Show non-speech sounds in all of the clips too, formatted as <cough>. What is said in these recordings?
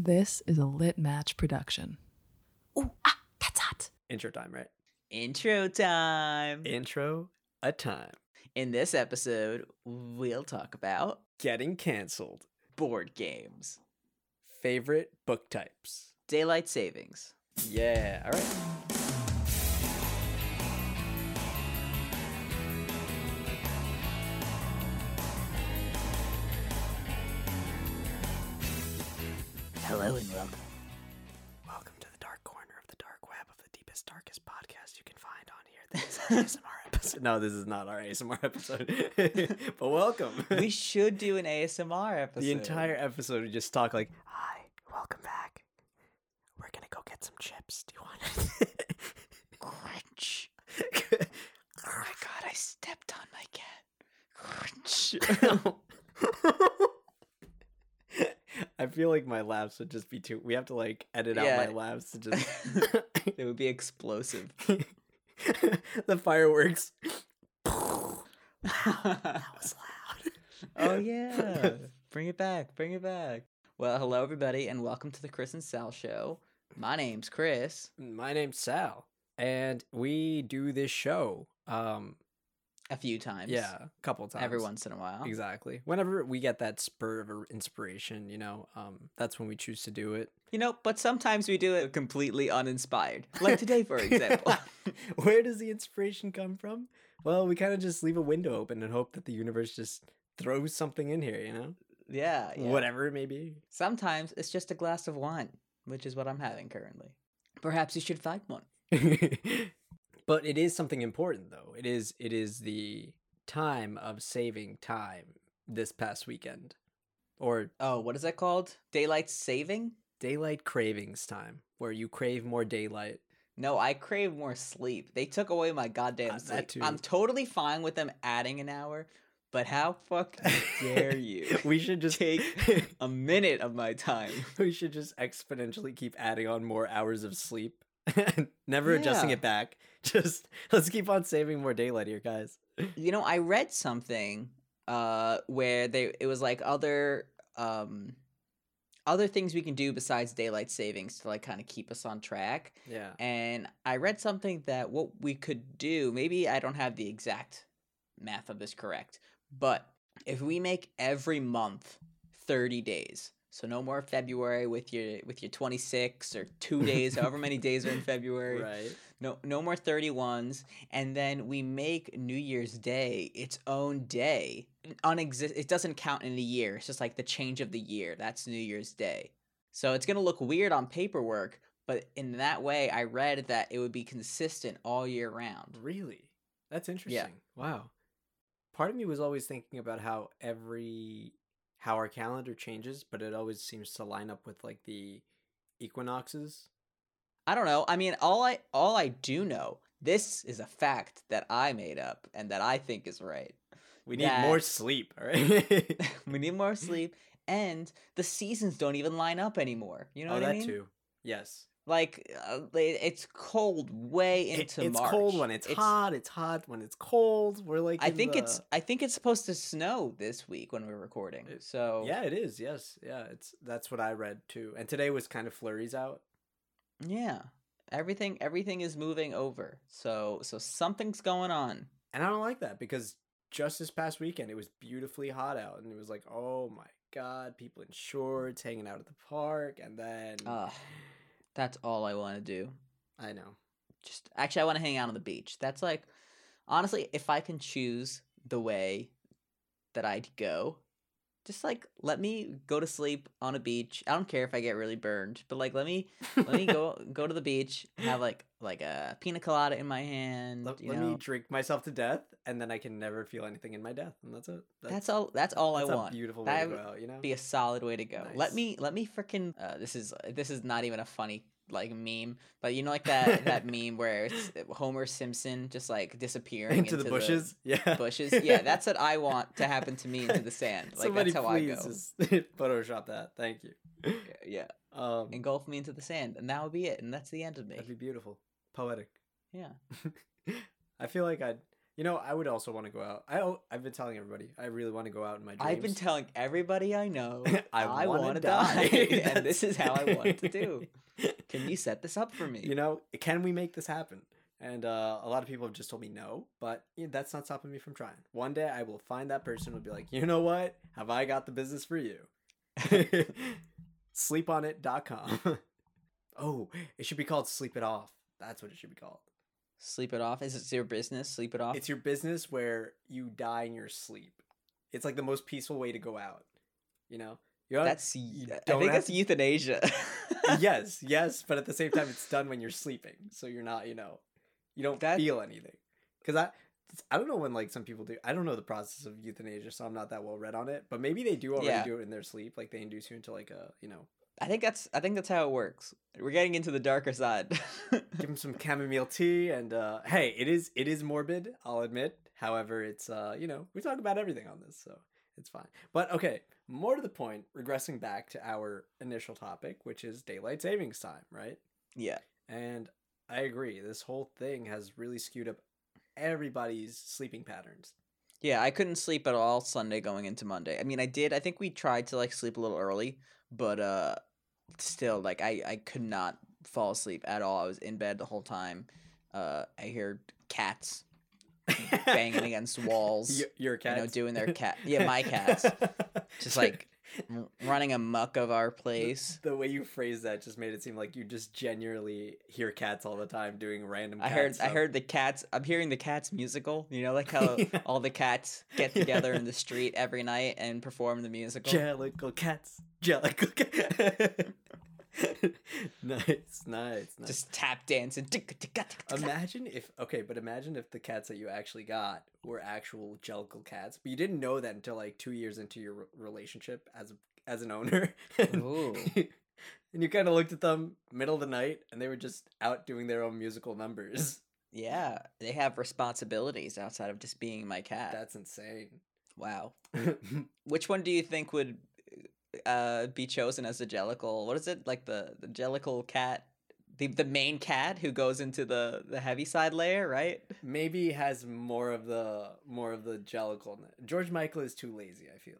This is a Lit Match production. Ooh, ah, that's hot. Intro time, right? Intro time. Intro a time. In this episode, we'll talk about Getting canceled. board games, Favorite book types. daylight savings. Yeah, all right. Hello and welcome. Welcome to the dark corner of the dark web of the deepest, darkest podcast you can find on here. This is <laughs> an ASMR episode. No, this is not our ASMR episode. <laughs> but welcome. we should do an ASMR episode. the entire episode we just talk like, "Hi, welcome back. We're gonna go get some chips. Do you want it?" <laughs> crunch. Oh my god, I stepped on my cat. Crunch. I feel like my laughs would just be too. We have to like edit out my laughs to just <laughs> it would be explosive. <laughs> the fireworks. That was loud. Oh yeah. Bring it back. Bring it back. Well, hello everybody and welcome to the Chris and Sal show. My name's Chris. My name's Sal, and we do this show. Um, A few times. yeah, a couple times Every once in a while. Exactly. Whenever we get that spur of inspiration, you know, um, that's when we choose to do it. You know, but sometimes we do it completely uninspired. Like today, for <laughs> example. <laughs> Where does the inspiration come from? Well, we kind of just leave a window open and hope that the universe just throws something in here, you know? yeah, yeah. Whatever it may be. Sometimes it's just a glass of wine, which is what I'm having currently. Perhaps you should find one. <laughs> but it is something important though. It is it is the time of saving time this past weekend. Or Oh, what is that called? Daylight saving? daylight cravings time, where you crave more daylight. No, I crave more sleep. They took away my goddamn Uh, sleep. I'm totally fine with them adding an hour, but how fucking dare you <laughs> we should just take <laughs> a minute of my time? we should just exponentially keep adding on more hours of sleep. <laughs> Never adjusting it back. <laughs> Just let's keep on saving more daylight here, guys. You know, I read something uh where they it was like other um other things we can do besides daylight savings to like kind of keep us on track. Yeah. And I read something that what we could do, maybe I don't have the exact math of this correct, but if we make every month 30 days, so no more February with your with your 26 or 2 days, however many <laughs> days are in February. Right. No no more 31s and then we make New Year's Day its own day. Unexist it doesn't count in a year. It's just like the change of the year. That's New Year's Day. So it's going to look weird on paperwork, but in that way I read that it would be consistent all year round. Really? That's interesting. Yeah. Wow. Part of me was always thinking about how every how our calendar changes, but it always seems to line up with like the equinoxes. I don't know. I mean, all I all I do know, this is a fact that I made up and that I think is right. We need more sleep, all right? <laughs> <laughs> we need more sleep and the seasons don't even line up anymore. You know oh, what that I mean? too. Yes. Like uh, it's cold way It- into it's March. cold when it's, hot. It's hot when it's cold. We're like. I in think it's I think it's supposed to snow this week when we're recording. It- So Yeah, it is. Yes. Yeah. It's that's what I read too. And today was kind of flurries out. yeah, everything everything is moving over. So so something's going on. And I don't like that because just this past weekend it was beautifully hot out and it was like, oh my god, people in shorts hanging out at the park and then Ugh. That's all I want to do. I know. Just actually, I want to hang out on the beach. That's like, honestly, if I can choose the way that I'd go, just like let me go to sleep on a beach. I don't care if I get really burned, but like let me let me go <laughs> go to the beach, have like like a pina colada in my hand. Let, let me drink myself to death and then I can never feel anything in my death and that's it. that's, all. That's all that's I a want. beautiful way That to go out, you know? Be a solid way to go. Let me let me freaking. Uh, this is this is not even a funny like meme, but you know like that that <laughs> meme where it's Homer Simpson just like disappearing into, the bushes. yeah. bushes. Yeah, that's what I want to happen to me into the <laughs> sand. Like Somebody that's how I go. <laughs> Photoshop that. Thank you. Yeah, Um engulf me into the sand, and that would be it, and that's the end of me. that'd be beautiful. Poetic. Yeah. I feel like I'd You know, I would also want to go out. I I've been telling everybody I really want to go out in my dreams. I've been telling everybody I know I I, wanna die. die, and this is how I want to do. <laughs> Can you set this up for me? you know, can we make this happen? And uh, a lot of people have just told me no, but yeah, that's not stopping me from trying. One day I will find that person who'll be like, you know what? Have I got the business for you? <laughs> <laughs> Sleeponit.com. oh, it should be called Sleep It Off. That's what it should be called. Sleep it off. Is it your business? Sleep it off. It's your business where you die in your sleep. It's like the most peaceful way to go out. You know? You know? That's. you I think that's to- euthanasia. <laughs> yes, yes, but at the same time, it's done when you're sleeping, so you're not, you know, you don't That- feel anything. Because I, I don't know when like some people do. I don't know the process of euthanasia, so I'm not that well read on it. But maybe they do already Yeah. do it in their sleep, like they induce you into like a, you know, I think that's. I think that's how it works. We're getting into the darker side. <laughs> give them some chamomile tea, and uh, hey, it is it is morbid, I'll admit. However, it's uh, you know, we talk about everything on this, so it's fine. But okay, more to the point, regressing back to our initial topic, which is daylight savings time, right? yeah. And I agree. This whole thing has really skewed up everybody's sleeping patterns. Yeah, I couldn't sleep at all Sunday going into Monday. I mean, I did. I think we tried to like sleep a little early, but uh still like I I could not fall asleep at all. I was in bed the whole time. Uh I heard cats banging against <laughs> walls, Y- your cats, you know, doing their cat. <laughs> Yeah, my cats just like <laughs> running amuck of our place. The way you phrase that just made it seem like you just genuinely hear cats all the time doing random. I heard I heard the cats I'm hearing the cats musical, you know, like how Yeah. all the cats get together in the street every night and perform the musical. Jellicle cats. Jellicle cats. <laughs> nice, nice, nice. Just tap dancing. Imagine if okay, but imagine if the cats that you actually got were actual Jellicle cats, but you didn't know that until like two years into your re- relationship as a, as an owner. <laughs> <laughs> and you kind of looked at them middle of the night, and they were just out doing their own musical numbers. Yeah, they have responsibilities outside of just being my cat. That's insane. wow. Which one do you think would uh be chosen as the Jellicle? What is it like the the Jellicle cat? The the main cat who goes into the the Heaviside layer, right? Maybe has more of the more of the Jellicle. George Michael is too lazy. I feel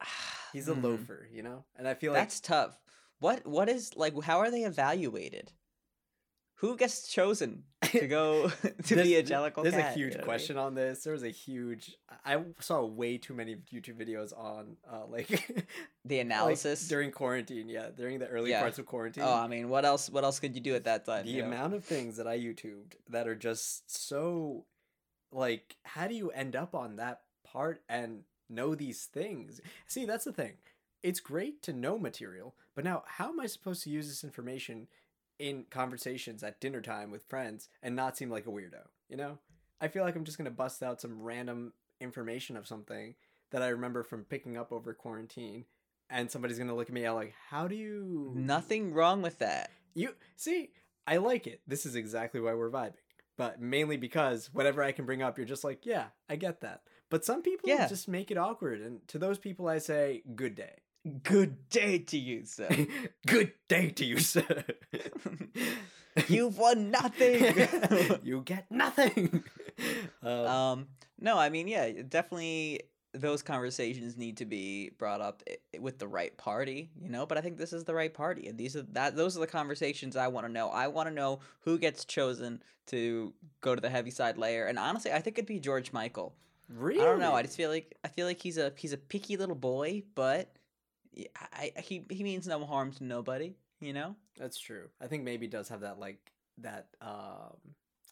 <sighs> he's a Hmm. loafer, you know, and I feel like That's tough. What what is like how are they evaluated? Who gets chosen to go <laughs> <laughs> to be a There's- Jellicle There's cat? a huge you know what I mean? question on this. There was a huge. I saw way too many YouTube videos on uh like <laughs> The like, analysis. during quarantine. Yeah, during the early Yeah. parts of quarantine. oh, I mean, what else? What else could you do at that time? the you know? amount of things that I YouTubed that are just so like how do you end up on that part and know these things? See, that's the thing. It's great to know material, but now how am I supposed to use this information in conversations at dinner time with friends and not seem like a weirdo, you know? I feel like I'm just to bust out some random information of something that I remember from picking up over quarantine and somebody's to look at me out like, "How do you Nothing wrong with that. you see, I like it. This is exactly why we're vibing. But mainly because whatever I can bring up, you're just like, yeah, I get that. But some people Yeah. just make it awkward. And to those people, I say, good day. Good day to you, sir. <laughs> good day to you, sir. <laughs> You've won nothing. <laughs> you get nothing. Um, um, no, I mean, yeah, definitely those conversations need to be brought up with the right party, you know. But I think this is the right party, and these are that those are the conversations I want to know. I want to know who gets chosen to go to the Heaviside layer, and honestly, I think it'd be George Michael. really? I don't know. I just feel like I feel like he's a he's a picky little boy, but I, I- he he means no harm to nobody. You know. That's true. I think maybe does have that, like, that, um...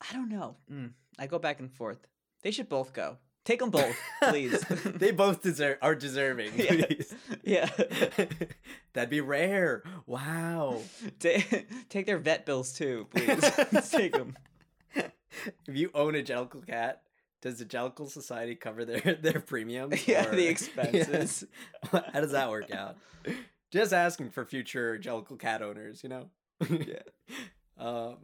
I don't know. Mm, I go back and forth. They should both go. Take them both, <laughs> please. <laughs> <laughs> they both deserve are deserving. Yeah. Please. yeah. That'd be rare. Wow. take take their vet bills too, please. take them. if you own a Jellicle cat, does the Jellicle Society cover their <laughs> their premiums? <laughs> Yeah, the <laughs> expenses. How does that work out? Just asking for future Jellicle cat owners, you know. Yeah. Um,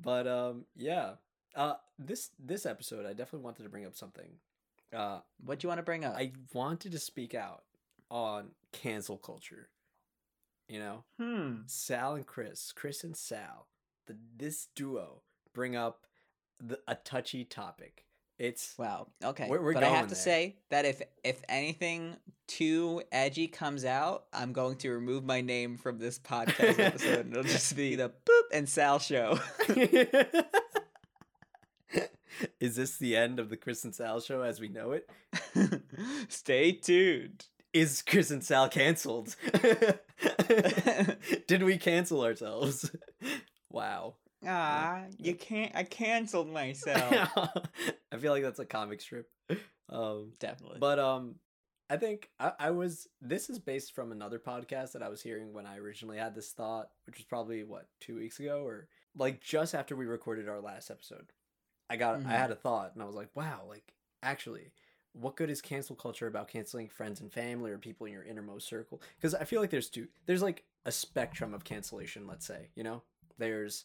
but um, yeah. Uh, this this episode, I definitely wanted to bring up something. Uh, What do you want to bring up? I wanted to speak out on cancel culture. You know, hmm. Sal and Chris, Chris and Sal, the this duo bring up the, a touchy topic. It's Wow. Okay. We're- we're but I have to there. say that if if anything too edgy comes out, I'm going to remove my name from this podcast episode. and It'll just be the <laughs> boop and Sal show. <laughs> Is this the end of the Chris and Sal show as we know it? <laughs> Stay tuned. Is Chris and Sal canceled? Did we cancel ourselves? Wow. Ah, you can't. I canceled <laughs> myself. I feel like that's a comic strip. Um, Definitely. but um, I think I, I was. This is based from another podcast that I was hearing when I originally had this thought, which was probably what two weeks ago, or like just after we recorded our last episode. I got. Mhm. I had a thought, and I was like, wow, like actually. What good is cancel culture about canceling friends and family or people in your innermost circle? Because I feel like there's two. There's like a spectrum of cancellation. Let's say, you know, there's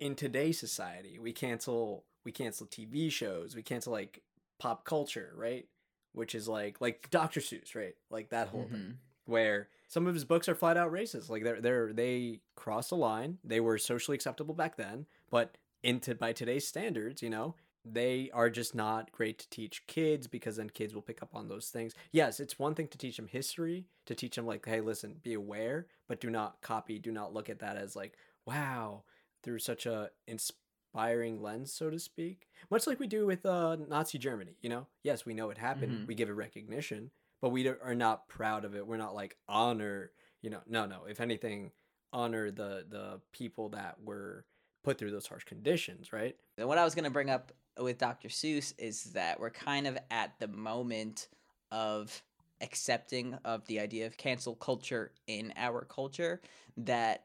in today's society we cancel we cancel tv shows we cancel like pop culture right? Which is like like dr seuss right? Like that whole thing. Mhm. where some of his books are flat out racist. Like they're they're they cross a line. They were socially acceptable back then. But into by today's standards you know they are just not great to teach kids because then kids will pick up on those things. Yes it's one thing to teach them history to teach them like hey listen be aware but do not copy do not look at that as like wow through such a inspiring lens so to speak much like we do with uh nazi germany you know yes we know it happened Mhm. we give it recognition but we are not proud of it we're not like honor you know no no if anything honor the the people that were put through those harsh conditions right And what I was going to bring up with Dr. Seuss is that we're kind of at the moment of accepting of the idea of cancel culture in our culture that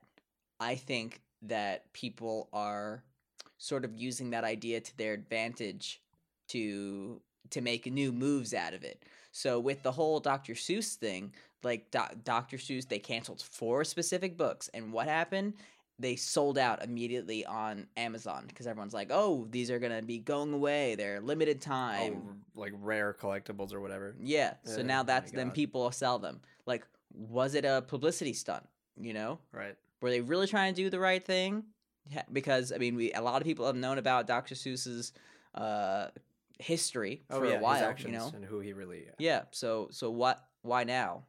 I think that people are sort of using that idea to their advantage to to make new moves out of it. So with the whole Dr. Seuss thing, like Do- Dr. Seuss they canceled four specific books and what happened? they sold out immediately on Amazon because everyone's like, "Oh, these are gonna be going away. They're limited oh, time." oh, like rare collectibles or whatever Yeah. So Yeah, now that's then people sell them. Like, was it a publicity stunt? You know, right were they really trying to do the right thing? Yeah, because I mean, we a lot of people have known about Dr. Seuss's uh, history oh for yeah a while. actions you know. and who he really Yeah. So so what? Why now?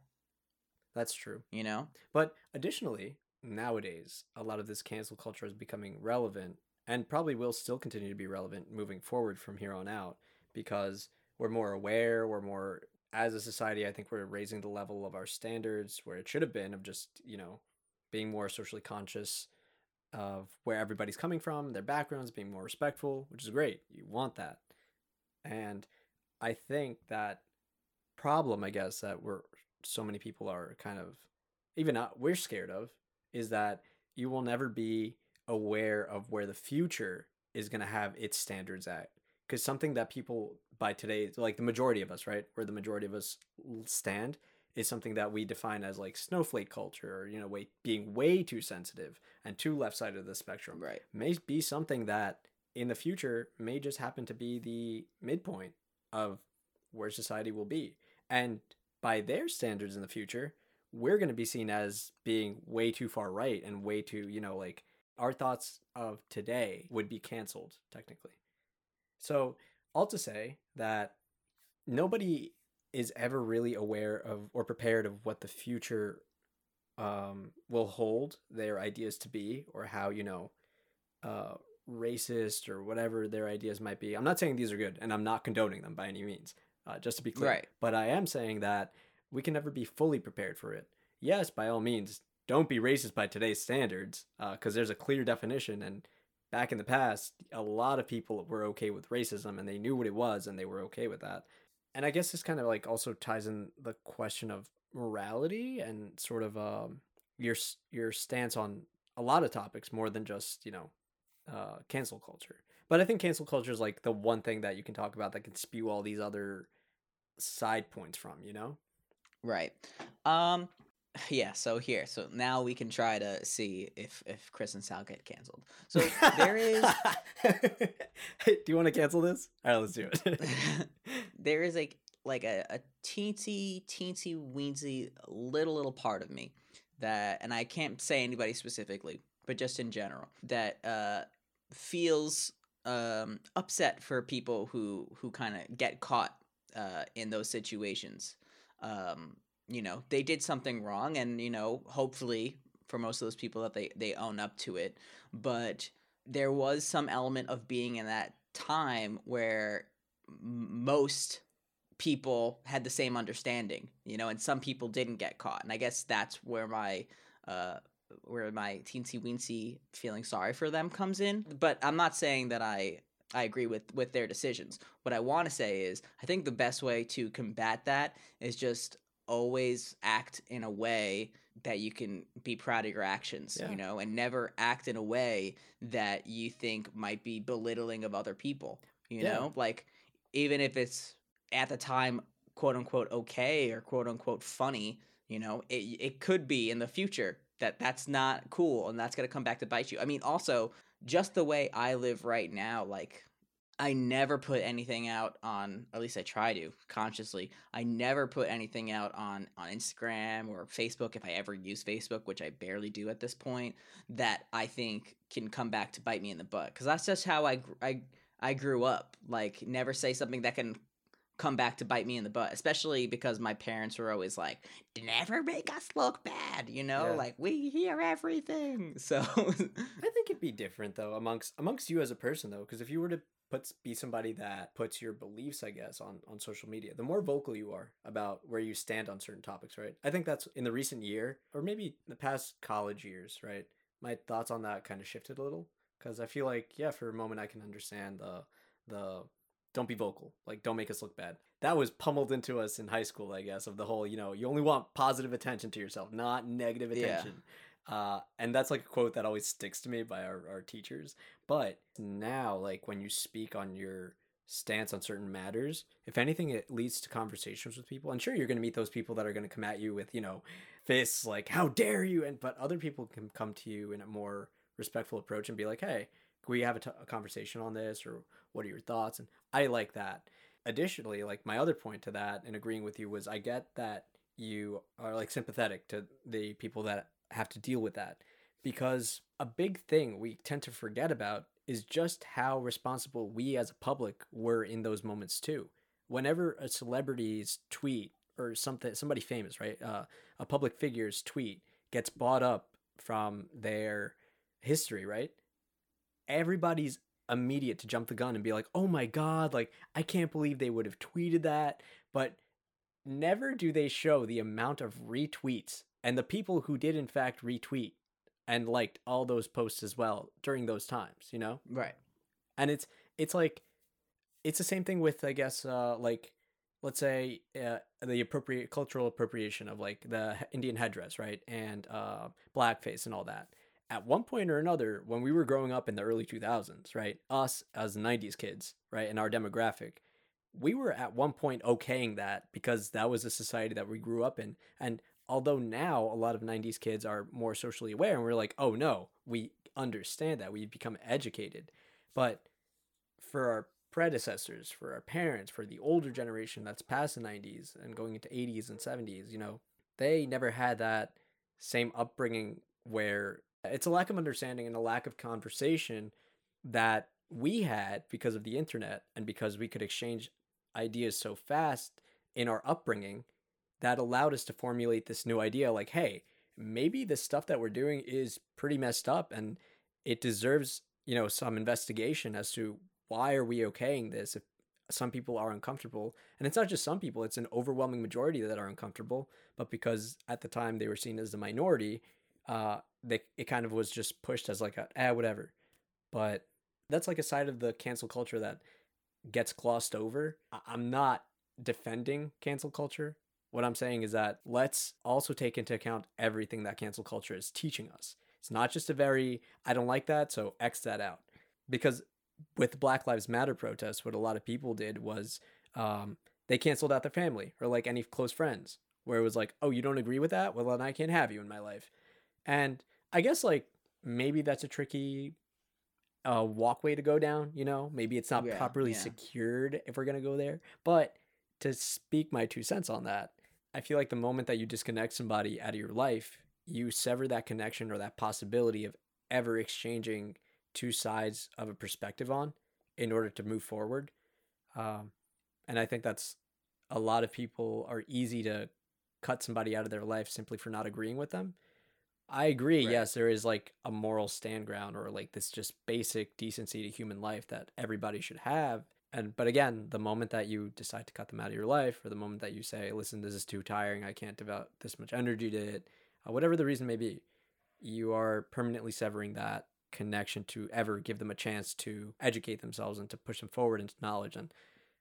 that's true You know. But additionally, nowadays, a lot of this cancel culture is becoming relevant and probably will still continue to be relevant moving forward from here on out because we're more aware, we're more as a society, I think we're raising the level of our standards where it should have been of just, you know, being more socially conscious of where everybody's coming from, their backgrounds, being more respectful, which is great. You want that. And I think that problem, I guess, that we're so many people are kind of even not we're scared of is that you will never be aware of where the future is going to have its standards at because something that people by today like the majority of us right where the majority of us stand is something that we define as like snowflake culture or you know way, being way too sensitive and too left side of the spectrum Right. may be something that in the future may just happen to be the midpoint of where society will be. And by their standards in the future, we're going to be seen as being way too far right and way too, you know, like our thoughts of today would be canceled technically. So, all to say that nobody is ever really aware of or prepared of what the future um, will hold their ideas to be or how, you know, uh, racist or whatever their ideas might be. I'm not saying these are good and I'm not condoning them by any means, uh, just to be clear. Right. But I am saying that we can never be fully prepared for it. Yes, by all means, don't be racist by today's standards because there's a clear definition. And back in the past, a lot of people were okay with racism and they knew what it was and they were okay with that. And I guess this kind of like also ties in the question of morality and sort of um, your your stance on a lot of topics more than just you know uh, cancel culture. But I think cancel culture is like the one thing that you can talk about that can spew all these other side points from, you know? Right. Um <sighs> yeah, so here. So now we can try to see if if Chris and Sal get canceled. So there is <laughs> do you want to cancel this? All right, let's do it. <laughs> <laughs> there is like like a, a teensy teensy weensy little little part of me that and I can't say anybody specifically, but just in general, that uh feels um, upset for people who who kind of get caught uh, in those situations. Um, you know, they did something wrong, and you know, hopefully for most of those people that they they own up to it. But there was some element of being in that time where most people had the same understanding, you know, and some people didn't get caught. And I guess that's where my uh where my teensy weensy feeling sorry for them comes in. But I'm not saying that I I agree with with their decisions. What I want to say is I think the best way to combat that is just always act in a way that you can be proud of your actions, Yeah. you know, and never act in a way that you think might be belittling of other people, you Yeah. know? Like even if it's at the time quote unquote okay or quote unquote funny, you know, it it could be in the future that that's not cool and that's going to come back to bite you. I mean, also just the way I live right now, like I never put anything out on at least I try to consciously. I never put anything out on on Instagram or Facebook if I ever use Facebook, which I barely do at this point, that I think can come back to bite me in the butt cuz that's just how I I I grew up. Like never say something that can come back to bite me in the butt, especially because my parents were always like, "Never make us look bad," you know, Yeah. like we hear everything. <laughs> So I think it'd be different though amongst amongst you as a person though, because if you were to put be somebody that puts your beliefs, I guess, on on social media, the more vocal you are about where you stand on certain topics, right? I think that's in the recent year or maybe the past college years, right? My thoughts on that kind of shifted a little because I feel like yeah, for a moment I can understand the the don't be vocal, like don't make us look bad. That was pummeled into us in high school, I guess, of the whole you know you only want positive attention to yourself, not negative Yeah. Uh, and that's like a quote that always sticks to me by our, our teachers. But now, like when you speak on your stance on certain matters, if anything, it leads to conversations with people. And sure, you're going to meet those people that are going to come at you with, you know, fists like, how dare you? And, but other people can come to you in a more respectful approach and be like, hey, we have a, t- a conversation on this? Or what are your thoughts? And I like that. Additionally, like my other point to that and agreeing with you was I get that you are like sympathetic to the people that have to deal with that because a big thing we tend to forget about is just how responsible we as a public were in those moments too. Whenever a celebrity's tweet or something, somebody famous, right, uh, a public figure's tweet gets bought up from their history, right? Everybody's immediate to jump the gun and be like, "Oh my god, like I can't believe they would have tweeted that." But never do they show the amount of retweets and the people who did in fact retweet and liked all those posts as well during those times, you know? right. And it's it's like it's the same thing with I guess uh like let's say uh, the appropriate cultural appropriation of like the Indian headdress, right? And uh blackface and all that. At one point or another when we were growing up in the early 2000s, right? Us as 90s kids, right? And our demographic, we were at one point okaying that because that was a society that we grew up in. And although now a lot of 90s kids are more socially aware and we're like, oh no, we understand that. We've become educated. But for our predecessors, for our parents, for the older generation that's past the 90s and going into 80s and 70s, you know, they never had that same upbringing where it's a lack of understanding and a lack of conversation that we had because of the internet and because we could exchange ideas so fast in our upbringing that allowed us to formulate this new idea like hey maybe the stuff that we're doing is pretty messed up and it deserves you know some investigation as to why are we okaying this if some people are uncomfortable. And it's not just some people it's an overwhelming majority that are uncomfortable but because at the time they were seen as the minority uh they, it kind of was just pushed as like a ah whatever. But that's like a side of the cancel culture that gets glossed over. I'm not defending cancel culture what i'm saying is that let's also take into account everything that cancel culture is teaching us. It's not just a very i don't like that so x that out. Because with black lives matter protests what a lot of people did was um, they canceled out their family or like any close friends where it was like oh you don't agree with that? Well then i can't have you in my life. And i guess like maybe that's a tricky uh, walkway to go down you know? Maybe it's not Yeah, properly yeah. secured if we're gonna go there. But to speak my two cents on that i feel like the moment that you disconnect somebody out of your life you sever that connection or that possibility of ever exchanging two sides of a perspective on in order to move forward. Um, and I think that's a lot of people are easy to cut somebody out of their life simply for not agreeing with them. I agree. Right. Yes, there is like a moral stand ground or like this just basic decency to human life that everybody should have. And but again, the moment that you decide to cut them out of your life, or the moment that you say, "Listen, this is too tiring. I can't devote this much energy to it," uh, whatever the reason may be, you are permanently severing that connection to ever give them a chance to educate themselves and to push them forward into knowledge. And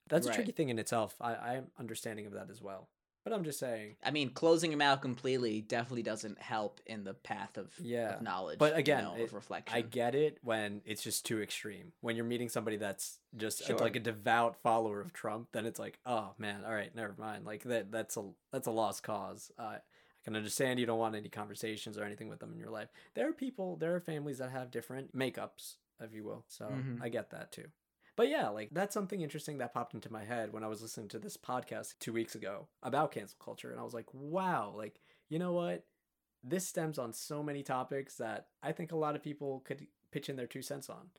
that's a Right. tricky thing in itself. I I'm understanding of that as well. But I'm just saying, I mean, closing him out completely definitely doesn't help in the path of, Yeah. of knowledge. But you again, know, it- of reflection. I get it when it's just too extreme. When you're meeting somebody that's just a- Sure. like a devout follower of Trump, then it's like, oh man, all right, never mind. Like that that's a that's a lost cause. Uh, I can understand you don't want any conversations or anything with them in your life. There are people, there are families that have different makeups, if you will. So Mhm. I get that too. But yeah, like that's something interesting that popped into my head when I was listening to this podcast two weeks ago about cancel culture. And I was like, wow, like, you know what? This stems on so many topics that I think a lot of people could pitch in their two cents on.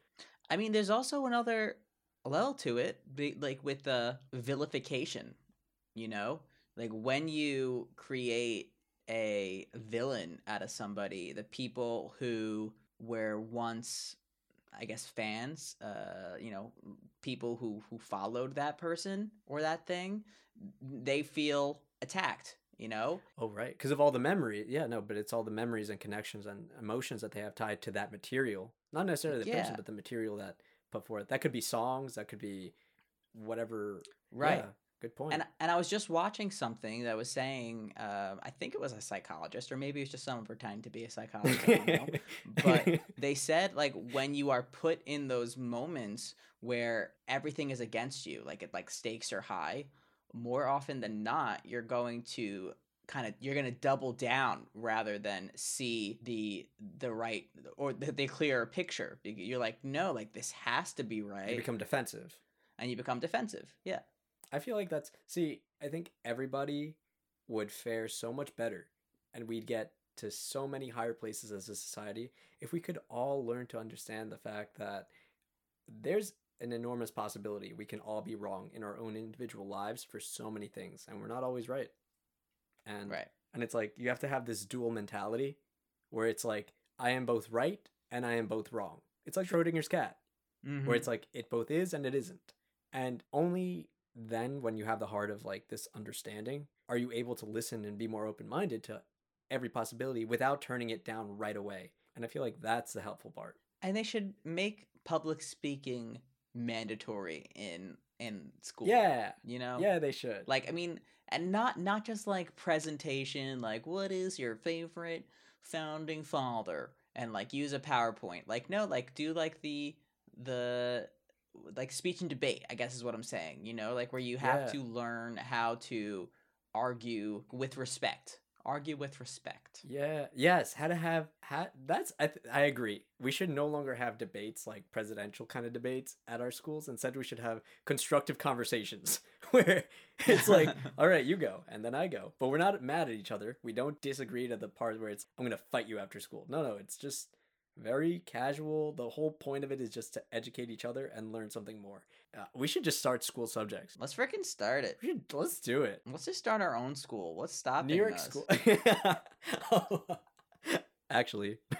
I mean, there's also another level to it, like with the vilification. You know, like when you create a villain out of somebody, the people who were once, I guess, fans, uh, you know, people who who followed that person or that thing, they feel attacked. You know, Oh, right. Because of all the memory. Yeah, no, but it's all the memories and connections and emotions that they have tied to that material. Not necessarily the person, but the material that put forth. That could be songs, that could be whatever. right? Yeah, good point. And and I was just watching something that was saying, uh, I think it was a psychologist, or maybe it was just someone pretending to be a psychologist. I don't know. <laughs> but they said like when you are put in those moments where everything is against you, like it like stakes are high, more often than not, you're going to kind of you're going to double down rather than see the the right or the, the clearer picture. You're like, no, like this has to be right, you become defensive. and you become defensive. Yeah. I feel like that's see, I think everybody would fare so much better and we'd get to so many higher places as a society if we could all learn to understand the fact that there's an enormous possibility we can all be wrong in our own individual lives for so many things and we're not always right. And Right. and it's like you have to have this dual mentality where it's like I am both right and I am both wrong. It's like Schrodinger's cat Mm-hmm. where it's like it both is and it isn't. And only then, when you have the heart of like this understanding, are you able to listen and be more open minded to every possibility without turning it down right away. And I feel like that's the helpful part. and they should make public speaking mandatory in in school. Yeah. you know. Yeah, they should. Like I mean, and not not just like presentation. Like, what is your favorite founding father? And like use a PowerPoint. Like no, like do like the the like speech and debate. I guess is what I'm saying. You know, like where you have Yeah. to learn how to argue with respect. Argue with respect. Yeah. Yes. How to have ha- that's I th- I agree. We should no longer have debates like presidential kind of debates at our schools. Instead, we should have constructive conversations <laughs> where it's like, <laughs> all right, you go, and then I go, but we're not mad at each other. We don't disagree to the part where it's I'm gonna fight you after school. No, no, it's just very casual. The whole point of it is just to educate each other and learn something more. Uh, we should just start school subjects. Let's freaking start it. We should, let's do it. Let's just start our own school. What's stopping New York us? school. <laughs> Actually, <laughs>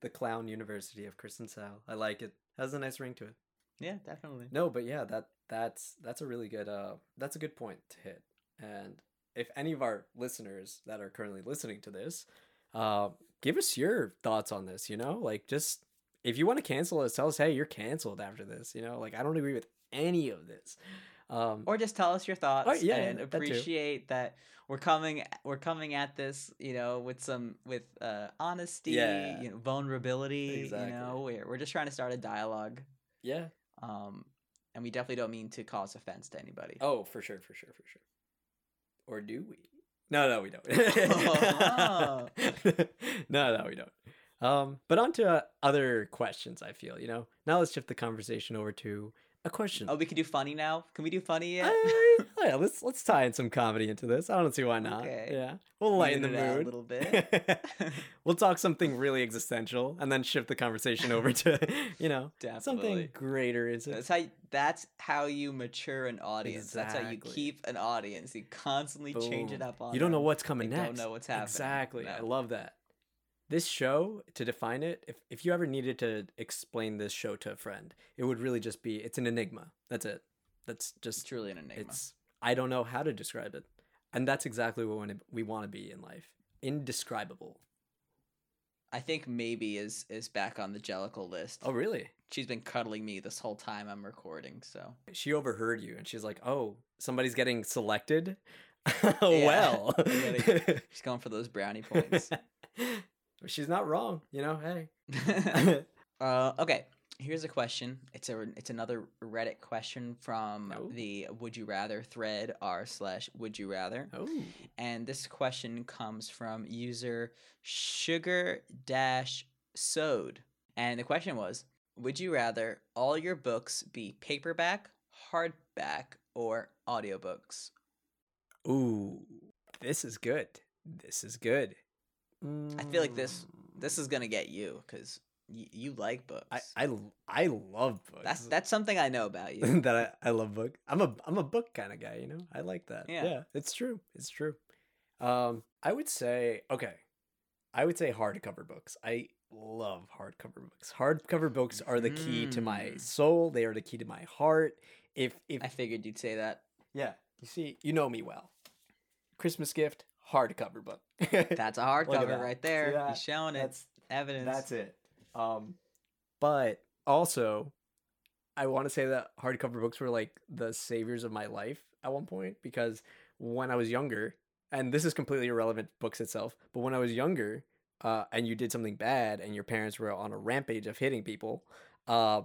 the Clown University of Chris and Sal. I like it. Has a nice ring to it. Yeah, definitely. No, but yeah, that that's that's a really good uh that's a good point to hit. And if any of our listeners that are currently listening to this, uh, give us your thoughts on this. You know, like just if you want to cancel us, tell us, hey, you're canceled after this. You know, like I don't agree with any of this. Um, Or just tell us your thoughts yeah, and that appreciate that we're coming we're coming at this, you know, with some with uh honesty, Yeah. you know, vulnerability, Exactly. you know. We're we're just trying to start a dialogue. yeah. Um and we definitely don't mean to cause offense to anybody. Oh, for sure, for sure, for sure. Or do we? No, no, we don't. Oh. <laughs> <laughs> no, no, we don't. Um, but on to uh, other questions. I feel you know. Now let's shift the conversation over to a question. Oh, we can do funny now. Can we do funny yet? Uh, <laughs> yeah, let's let's tie in some comedy into this. I don't see why not. Okay. Yeah, we'll lighten the mood a little bit. <laughs> we'll talk something really existential, and then shift the conversation over to <laughs> you know Definitely. something greater. Is it? That's how that's how you mature an audience. That's how you keep an audience. You constantly change it up on. You don't know them. what's coming They next. don't know what's happening. Exactly. I love that. This show, to define it, if, if you ever needed to explain this show to a friend, it would really just be it's an enigma. That's it. That's It's just truly an enigma. it's I don't know how to describe it. And that's exactly what we want to, we want to be in life. Indescribable. I think maybe is is back on the Jellicle list. Oh, really? She's been cuddling me this whole time I'm recording. So She overheard you and she's like, "Oh, somebody's getting selected." <laughs> Well. She's going for those brownie points. <laughs> she's not wrong, you know. Hey. <laughs> uh, okay. Here's a question. It's a it's another Reddit question from Oh. the Would You Rather thread r slash Would You Rather. oh. and this question comes from user sugar dash sewed and the question was would you rather all your books be paperback hardback or audiobooks Ooh, this is good. This is good. I feel like this Mm, this is gonna get you because y- you like books I I love books. that's that's something i know about you <laughs> that I, I love book. I'm a I'm a book kind of guy, you know. I like that. Yeah. yeah, it's true. It's true. Um, I would say okay. I would say hardcover books. I love hardcover books. Hardcover books are the key to my Mm. soul. They are the key to my heart. If if i figured you'd say that yeah, you see, you know me well. Christmas gift, hardcover book. <laughs> that's a hardcover right there. he's showing it. That's evidence. that's it. Um, but also, I want to say that hardcover books were like the saviors of my life at one point because when I was younger, and this is completely irrelevant to books itself, but when I was younger, uh, and you did something bad, and your parents were on a rampage of hitting people, uh,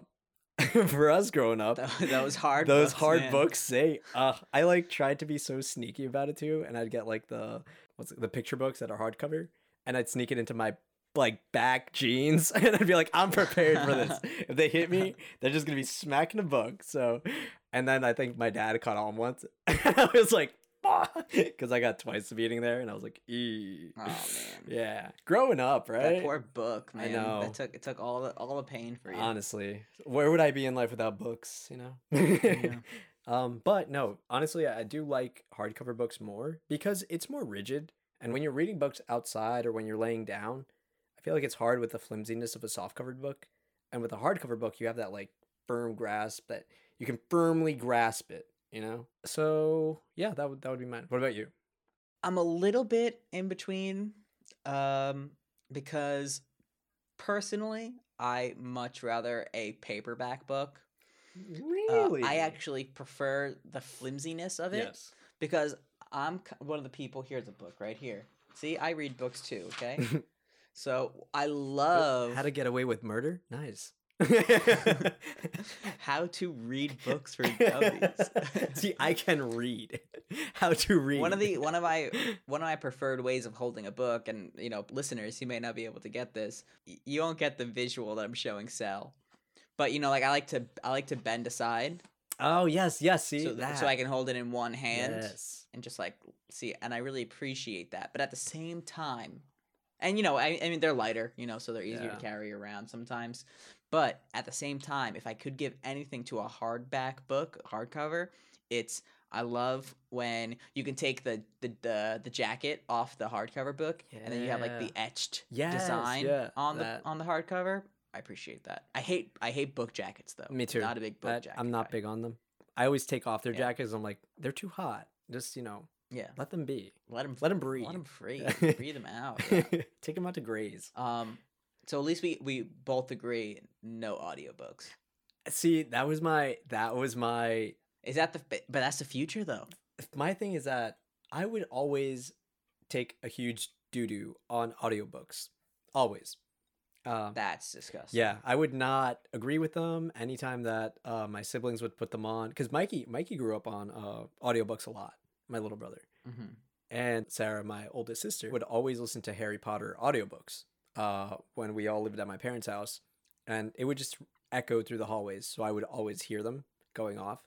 <laughs> for us growing up, that was hard those books, hard man. books say uh i like tried to be so sneaky about it too and i'd get like the what's it, the picture books that are hardcover and i'd sneak it into my like back jeans <laughs> and i'd be like i'm prepared for this <laughs> if they hit me they're just gonna be smacking a book so and then i think my dad caught on once i was like <laughs> because i got twice the beating there and i was like ee. Oh, man. yeah growing up right That poor book, I man. know. That took it took all the all the pain for you. honestly where would i be in life without books you know Yeah. <laughs> um but no honestly i do like hardcover books more because it's more rigid and when you're reading books outside or when you're laying down i feel like it's hard with the flimsiness of a soft covered book and with a hardcover book you have that like firm grasp that you can firmly grasp it you know so yeah that would that would be mine what about you I'm a little bit in between, um, because personally, I much rather a paperback book. Uh, really I actually prefer the flimsiness of it yes because I'm one of the people. Here's a book right here. See, I read books too. Okay, <laughs> so I love how to get away with murder nice <laughs> how to read books for <laughs> dummies. See, I can read. How to read. one of the one of my one of my preferred ways of holding a book and you know listeners you may not be able to get this you won't get the visual that i'm showing sal but you know like i like to i like to bend aside Oh yes, yes. See so, that. so i can hold it in one hand Yes. and just like see and i really appreciate that but at the same time and you know i, I mean they're lighter you know so they're easier Yeah. to carry around sometimes but at the same time if i could give anything to a hardback book hardcover it's i love when you can take the the the, the jacket off the hardcover book and then you have like the etched Yes, design yeah, on that. the on the hardcover i appreciate that i hate i hate book jackets though Me too. not a big book That- jacket I'm not guy. big on them. I always take off their Yeah. jackets. I'm like, they're too hot. Just you know, yeah let them be. let them Let them breathe. let them free <laughs> breathe them out yeah. take them out to graze. Um, so at least we we both agree no audiobooks. See, that was my that was my Is that the but that's the future though? my thing is that I would always take a huge doo doo on audiobooks. Always. Um, That's disgusting. Yeah, I would not agree with them anytime that uh, my siblings would put them on because Mikey Mikey grew up on uh, audiobooks a lot. My little brother hmm and Sarah, my oldest sister, would always listen to Harry Potter audiobooks uh, when we all lived at my parents' house, and it would just echo through the hallways. So I would always hear them, going off.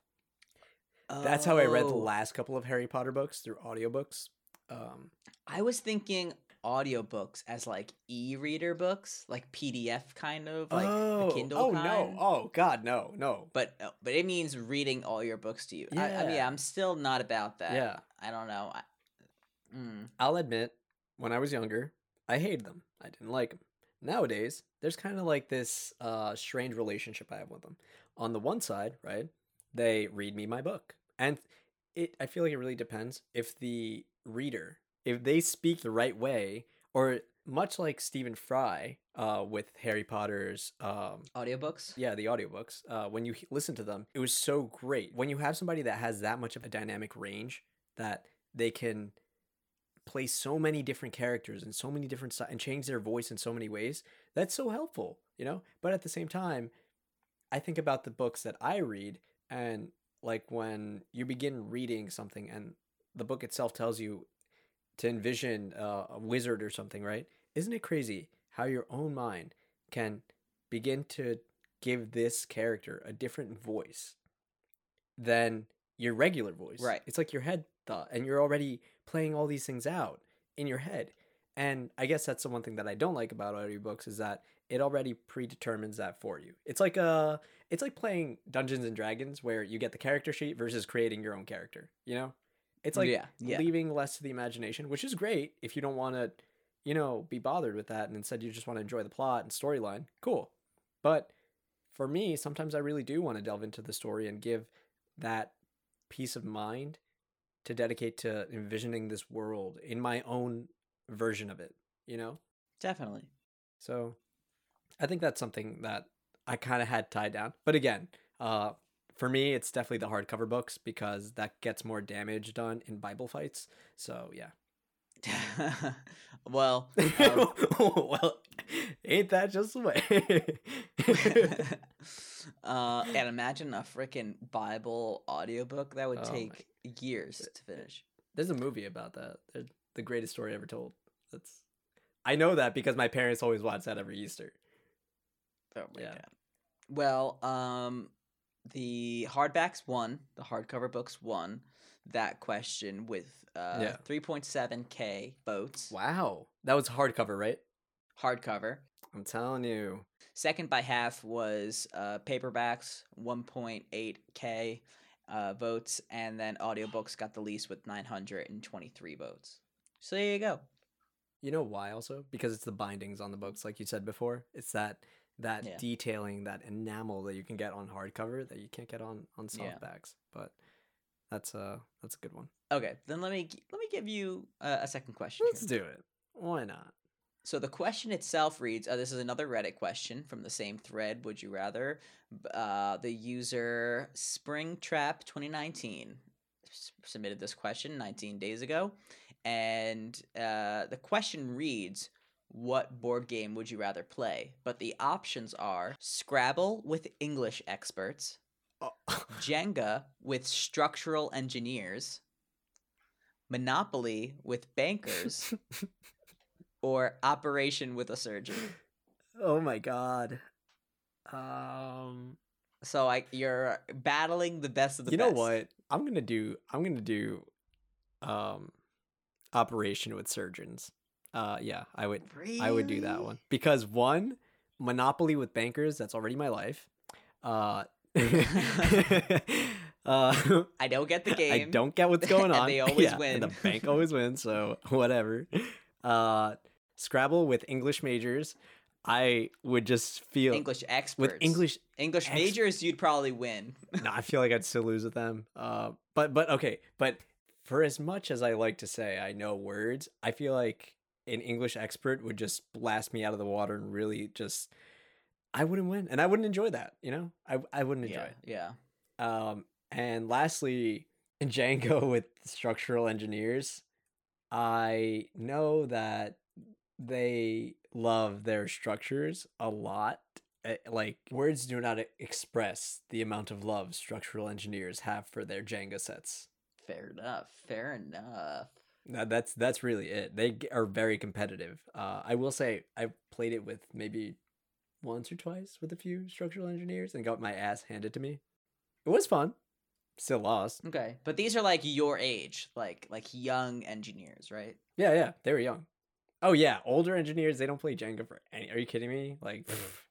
That's how I read the Oh, last couple of Harry Potter books through audiobooks. Um, I was thinking audiobooks as like e-reader books, like PDF kind of, like the Kindle kind. oh kind. no! Oh God, no, no. But uh, but it means reading all your books to you. I, I mean, Yeah. I'm still not about that. Yeah. I don't know. I, mm, I'll admit, when I was younger, I hated them. I didn't like them. Nowadays, there's kind of like this uh, strange relationship I have with them. On the one side, right, they read me my book, and it. I feel like it really depends if the reader, if they speak the right way, or much like Stephen Fry uh, with Harry Potter's um, audiobooks. yeah, the audiobooks. Uh, when you listen to them, it was so great. When you have somebody that has that much of a dynamic range that they can play so many different characters and so many different and change their voice in so many ways, that's so helpful, you know? But at the same time, I think about the books that I read and like when you begin reading something and the book itself tells you to envision uh, a wizard or something, right? Isn't it crazy how your own mind can begin to give this character a different voice than your regular voice? Right. It's like your head thought, and you're already playing all these things out in your head. And I guess that's the one thing that I don't like about audiobooks is that it already predetermines that for you. It's like a it's like playing Dungeons and Dragons where you get the character sheet versus creating your own character, you know? It's like Yeah, yeah. leaving less to the imagination, which is great if you don't want to, you know, be bothered with that and instead you just want to enjoy the plot and storyline. Cool. But for me, sometimes I really do want to delve into the story and give that peace of mind to dedicate to envisioning this world in my own version of it, you know? Definitely. So I think that's something that I kind of had tied down. But again, uh, for me, it's definitely the hardcover books because that gets more damage done in Bible fights. So yeah. <laughs> well, um, <laughs> well, ain't that just the way? <laughs> uh, and imagine a freaking Bible audiobook that would Oh take years to finish. There's a movie about that. They're the greatest story ever told. That's I know that because my parents always watch that every Easter. Oh my Yeah. god. Well, um, the hardbacks won. The hardcover books won that question with uh Yeah. 3.7k votes. Wow, that was hardcover, right? Hardcover. I'm telling you. Second by half was uh, paperbacks, 1.8k uh, votes, and then audiobooks got the least with 923 votes. So there you go. You know why also? Because it's the bindings on the books, like you said before. It's that that Yeah. detailing, that enamel that you can get on hardcover that you can't get on on Yeah. softbacks. But that's a that's a good one. Okay, then let me let me give you uh, a second question. Let's here. do it. Why not? So the question itself reads, uh, this is another Reddit question from the same thread, would you rather? Uh, the user Springtrap2019 s- submitted this question 19 days ago. And uh, the question reads, what board game would you rather play? But the options are Scrabble with English experts, Oh. <laughs> Jenga with structural engineers, Monopoly with bankers, <laughs> or Operation with a surgeon. <gasps> oh my god. Um So like you're battling the best of the best. you know what? I'm gonna do I'm gonna do um operation with surgeons. Uh yeah, I would I would do that one. Because one, Monopoly with bankers, that's already my life. Uh <laughs> uh I don't get the <laughs> game. I don't get what's <laughs> going And on. they always and win. the bank always wins, so whatever. Uh Scrabble with English majors. I would just feel English experts. with English English ex- majors, you'd probably win. <laughs> no, I feel like I'd still lose with them. Uh, but but okay, but for as much as I like to say I know words, I feel like an English expert would just blast me out of the water and really just I wouldn't win, and I wouldn't enjoy that. You know, I I wouldn't enjoy yeah, it. yeah. Um, and lastly, <laughs> Jenga with structural engineers. I know that they love their structures a lot. Eh, Like words do not express the amount of love structural engineers have for their Jenga sets. Fair enough. Fair enough. Now, that's that's really it. They are very competitive. Uh, I will say I played it with maybe once or twice with a few structural engineers and got my ass handed to me. It was fun. Still lost. Okay, but these are like your age, like like young engineers, right? Yeah, yeah, they were young. Oh yeah, older engineers they don't play Jenga for any. Are you kidding me? Like,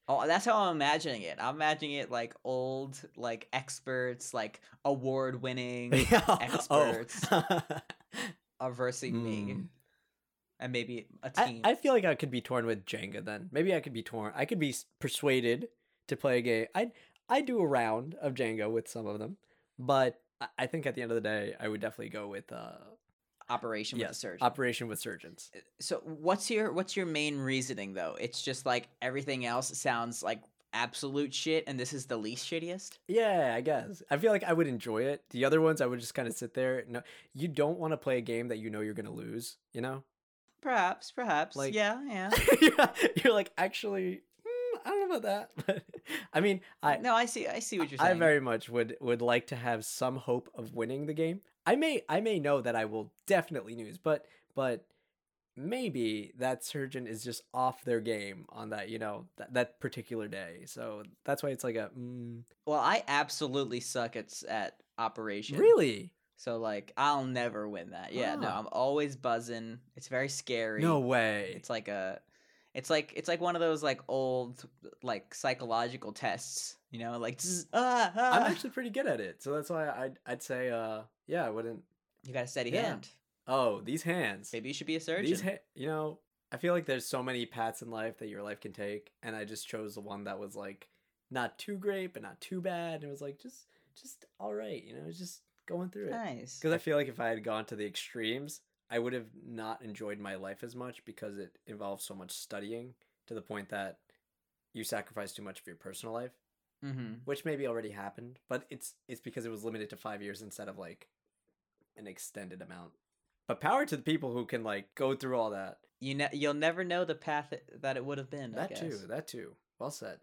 Oh, that's how I'm imagining it. I'm imagining it like old, like experts, like award-winning <laughs> experts Oh. <laughs> are versing me, Mm. and maybe a team. I feel like I could be torn with Jenga then. Maybe I could be torn. I could be persuaded to play a game. I I do a round of Jenga with some of them, but I- think at the end of the day, I would definitely go with uh Operation with yes, surgeon. Operation with Surgeons. so what's your what's your main reasoning though? It's just like everything else sounds like absolute shit, and this is the least shittiest. Yeah, I guess. I feel like I would enjoy it. The other ones, I would just kind of sit there. No, you don't want to play a game that you know you're gonna lose. You know, Perhaps, perhaps. Like- yeah, yeah. <laughs> you're like actually. I don't know about that, <laughs> but I mean, I no, I see. I see what you're saying. I very much would would like to have some hope of winning the game. I may I may know that I will definitely lose, but but maybe that surgeon is just off their game on that you know that, that particular day. So that's why it's like a mm, well, I absolutely suck at at operation. really So like, I'll never win that. Yeah, no, Ah. I'm always buzzing. It's very scary. no way. It's like a. It's like it's like one of those like old like psychological tests, you know, like zzz, ah, ah. I'm actually pretty good at it, so that's why I'd I'd say uh yeah I wouldn't. you got a steady Yeah. hand. Oh, these hands. Maybe you should be a surgeon. These ha- you know, I feel like there's so many paths in life that your life can take, and I just chose the one that was like not too great, but not too bad. And it was like just just all right, you know, just going through it. nice. Because I feel like if I had gone to the extremes, I would have not enjoyed my life as much because it involves so much studying to the point that you sacrifice too much of your personal life, Mm-hmm. which maybe already happened, but it's it's because it was limited to five years instead of like an extended amount. But power to the people who can like go through all that. You ne- you'll never know the path it- that it would have been. I That too. That too. Well said.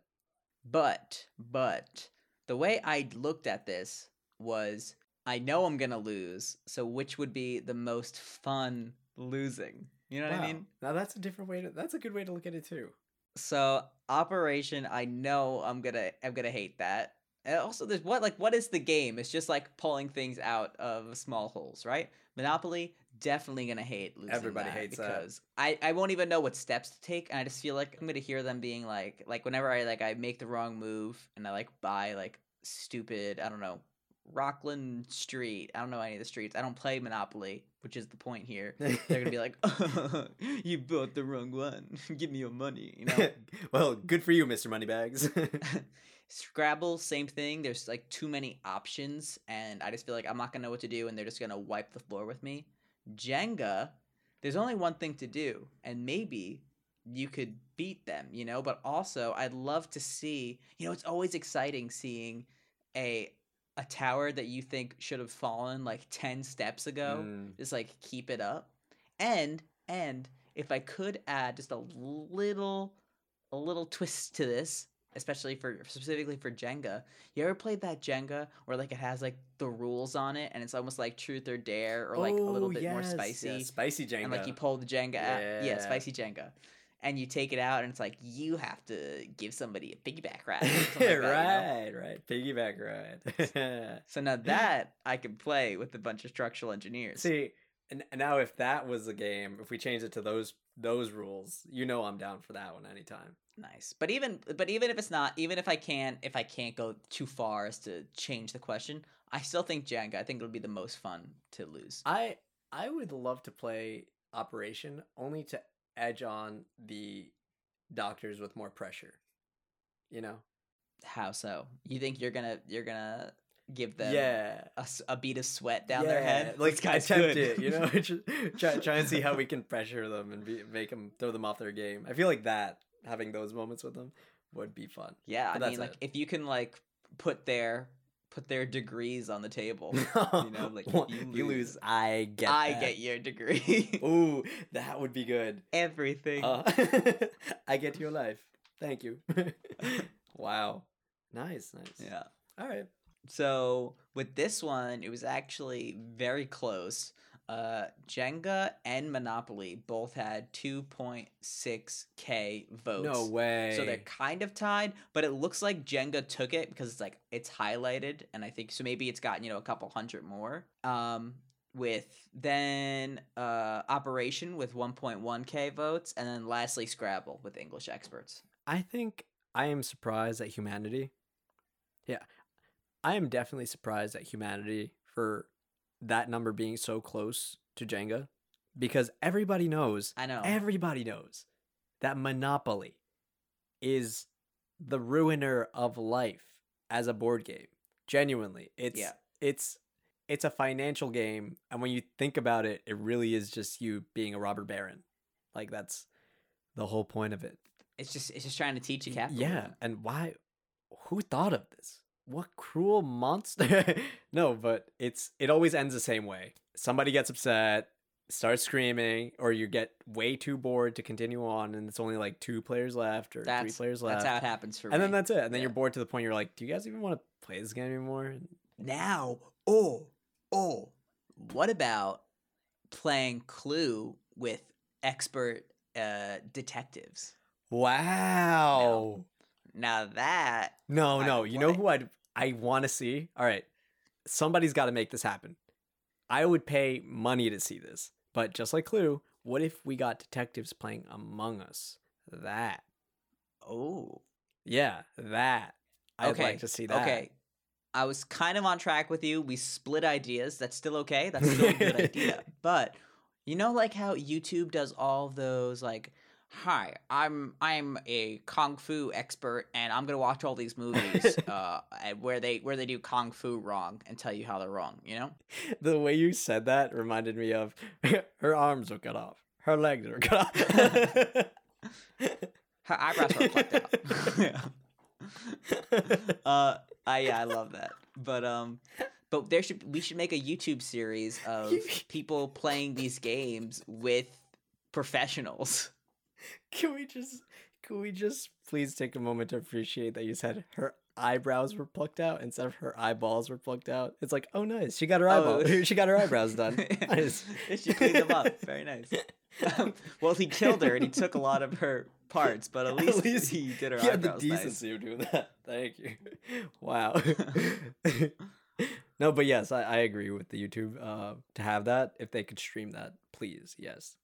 But but the way I looked at this was I know I'm gonna lose, so which would be the most fun losing? You know what I Wow. mean? Now that's a different way to. That's a good way to look at it too. So operation, I know I'm gonna I'm gonna hate that. And also, there's what like what is the game? It's just like pulling things out of small holes, right? Monopoly, definitely gonna hate losing. Everybody that hates that. because I I won't even know what steps to take, and I just feel like I'm gonna hear them being like like whenever I like I make the wrong move and I like buy like stupid I don't know Rockland Street. I don't know any of the streets. I don't play Monopoly, which is the point here. <laughs> They're gonna be like, <laughs> "You bought the wrong one. <laughs> Give me your money." You know. well, good for you, Mr. Moneybags. Scrabble, same thing. There's like too many options, and I just feel like I'm not gonna know what to do, and they're just gonna wipe the floor with me. Jenga, there's only one thing to do, and maybe you could beat them, you know. But also, I'd love to see. You know, it's always exciting seeing a a tower that you think should have fallen like ten steps ago. Mm. Just like keep it up, and and if I could add just a little a little twist to this, especially for specifically for Jenga. You ever played that Jenga where like it has like the rules on it and it's almost like truth or dare or like a little Oh, bit more spicy yeah, spicy Jenga. and like you pull the Jenga out. Yeah, Yeah. spicy Jenga. And you take it out and it's like you have to give somebody a piggyback ride. like that, you know? <laughs> right, right. Piggyback ride. <laughs> So now that I can play with a bunch of structural engineers. See, and and now if that was a game, if we change it to those those rules, you know I'm down for that one anytime. Nice. But even but even if it's not, even if I can't if I can't go too far as to change the question, I still think Jenga. I think it'll be the most fun to lose. I I would love to play Operation only to edge on the doctors with more pressure. You know? How so? You think you're gonna you're gonna give them yeah. a bead of sweat down their head? <laughs> Like attempt good. it, you know, <laughs> try try and see how we can pressure them and be, make them throw them off their game. I feel like that having those moments with them would be fun. yeah, I mean, like it. if you can like put their put their degrees on the table, <laughs> you know, like <laughs> you you lose, lose, I get. I that. get your degree. <laughs> Ooh, that would be good. Everything. Uh, I get your life. Thank you. wow. Nice, nice. yeah. All right. So with this one, it was actually very close. Uh, Jenga and Monopoly both had 2.6k votes. No way. So they're kind of tied, but it looks like Jenga took it because it's like it's highlighted, and I think so. Maybe it's gotten you know a couple hundred more. Um, with then uh Operation with 1.1k votes, and then lastly Scrabble with English experts. I think I am surprised at humanity. Yeah, I am definitely surprised at humanity for that number being so close to Jenga because everybody knows, I know. everybody knows that Monopoly is the ruiner of life as a board game. Genuinely, it's Yeah. it's it's a financial game, and when you think about it, it really is just you being a robber baron. Like that's the whole point of it. It's just it's just trying to teach you capitalism. Yeah, and why? Who thought of this? What cruel monster? <laughs> no, but it's it always ends the same way. Somebody gets upset, starts screaming, or you get way too bored to continue on, and it's only like two players left or That's three players left. That's how it happens for me. and then that's it. And then Yeah. you're bored to the point you're like, do you guys even want to play this game anymore? Now. Oh, oh. What about playing Clue with expert uh detectives? Wow. Now that No, I no. You know who I'd I want to see? All right. Somebody's got to make this happen. I would pay money to see this. But just like Clue, what if we got detectives playing Among Us? That. oh Yeah, that. I'd okay like to see that. Okay. I was kind of on track with you. We split ideas. That's still okay. That's still a good idea. <laughs> But you know, like how YouTube does all those like, "Hi, I'm I'm a kung fu expert, and I'm gonna watch all these movies <laughs> uh, where they where they do kung fu wrong and tell you how they're wrong." You know? The way you said that reminded me of <laughs> her arms were cut off. Her legs were cut off. <laughs> Her eyebrows were plucked out. Yeah. uh, I yeah, I love that. But um, but there should we should make a YouTube series of people playing these games with professionals. Can we just can we just please take a moment to appreciate that you said her eyebrows were plucked out instead of her eyeballs were plucked out? It's like, oh nice, she got her Oh. <laughs> she got her eyebrows done. <laughs> Nice. she cleaned them up. <laughs> Very nice. well, he killed her and he took a lot of her parts, but at least, least he did her He had the eyebrows nice. decency of doing that. Thank you. Wow. no, but yes, I, I agree with the YouTube uh, to have that. If they could stream that, please, yes.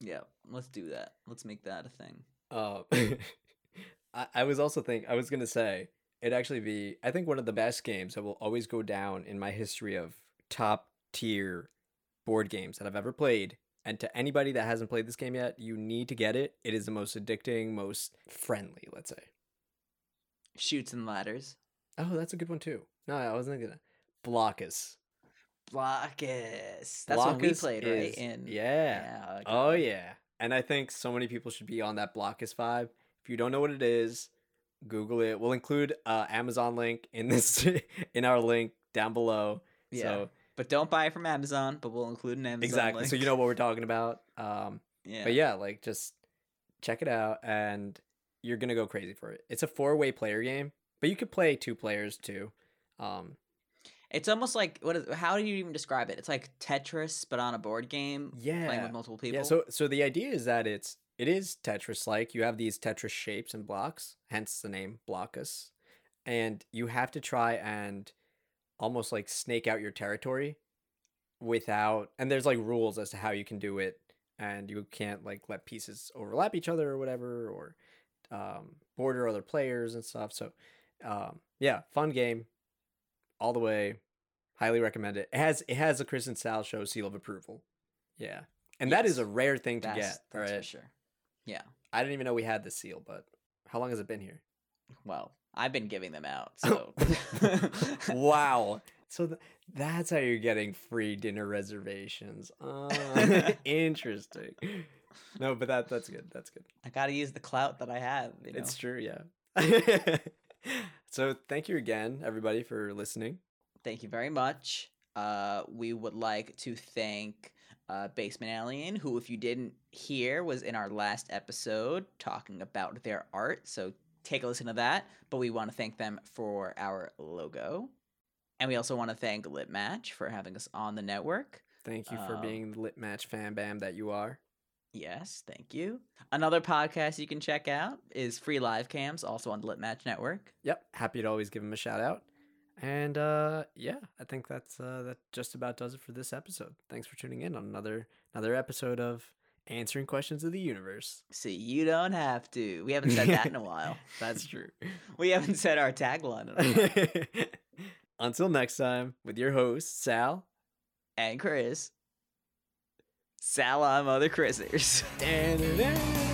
Yeah, let's do that. Let's make that a thing. Uh, <laughs> I, I was also think I was gonna say it'd actually be I think one of the best games that will always go down in my history of top tier board games that I've ever played. And to anybody that hasn't played this game yet, you need to get it. It is the most addicting, most friendly, let's say. Chutes and ladders. Oh, that's a good one too. No, I wasn't gonna. Blockus. Blockus. That's what we Blockus played, right? In yeah. okay. Oh yeah. And I think so many people should be on that Blockus vibe. If you don't know what it is, Google it. We'll include uh Amazon link in this <laughs> in our link down below. Yeah. So But don't buy it from Amazon, but we'll include an Amazon. exactly. So you know what we're talking about. Um Yeah. but yeah, like just check it out and you're gonna go crazy for it. It's a four way player game, but you could play two players too. Um It's almost like what is how do you even describe it? It's like Tetris but on a board game. Yeah, Playing with multiple people. Yeah, so so the idea is that it's it is Tetris like. You have these Tetris shapes and blocks, hence the name Blockus. And you have to try and almost like snake out your territory without and there's like rules as to how you can do it and you can't like let pieces overlap each other or whatever or um border other players and stuff. So um yeah, fun game all the way. Highly recommend it. It has it has a Chris and Sal show seal of approval. Yeah. And that is a rare thing to that's, get. that's for sure. Yeah. I didn't even know we had this seal, but how long has it been here? Well, I've been giving them out, so <laughs> <laughs> wow. So th- that's how you're getting free dinner reservations. Uh, <laughs> interesting. No, but that that's good. That's good. I gotta use the clout that I have. You know? It's true, yeah. So thank you again, everybody, for listening. Thank you very much. Uh, we would like to thank uh, Basement Alien, who, if you didn't hear, was in our last episode talking about their art. So take a listen to that. But we want to thank them for our logo. And we also want to thank Lit Match for having us on the network. Thank you for Um, being the Lit Match fan bam that you are. Yes, thank you. Another podcast you can check out is Free Live Cams, also on the Lit Match Network. Yep, happy to always give them a shout out. And uh yeah, I think that's uh that just about does it for this episode. Thanks for tuning in on another another episode of Answering Questions of the Universe. See, you don't have to. We <laughs> haven't said that in a while. That's true. <laughs> We haven't said our tagline in a while. <laughs> Until next time, with your host, Sal. and Chris. Salam, other. Da-da-da.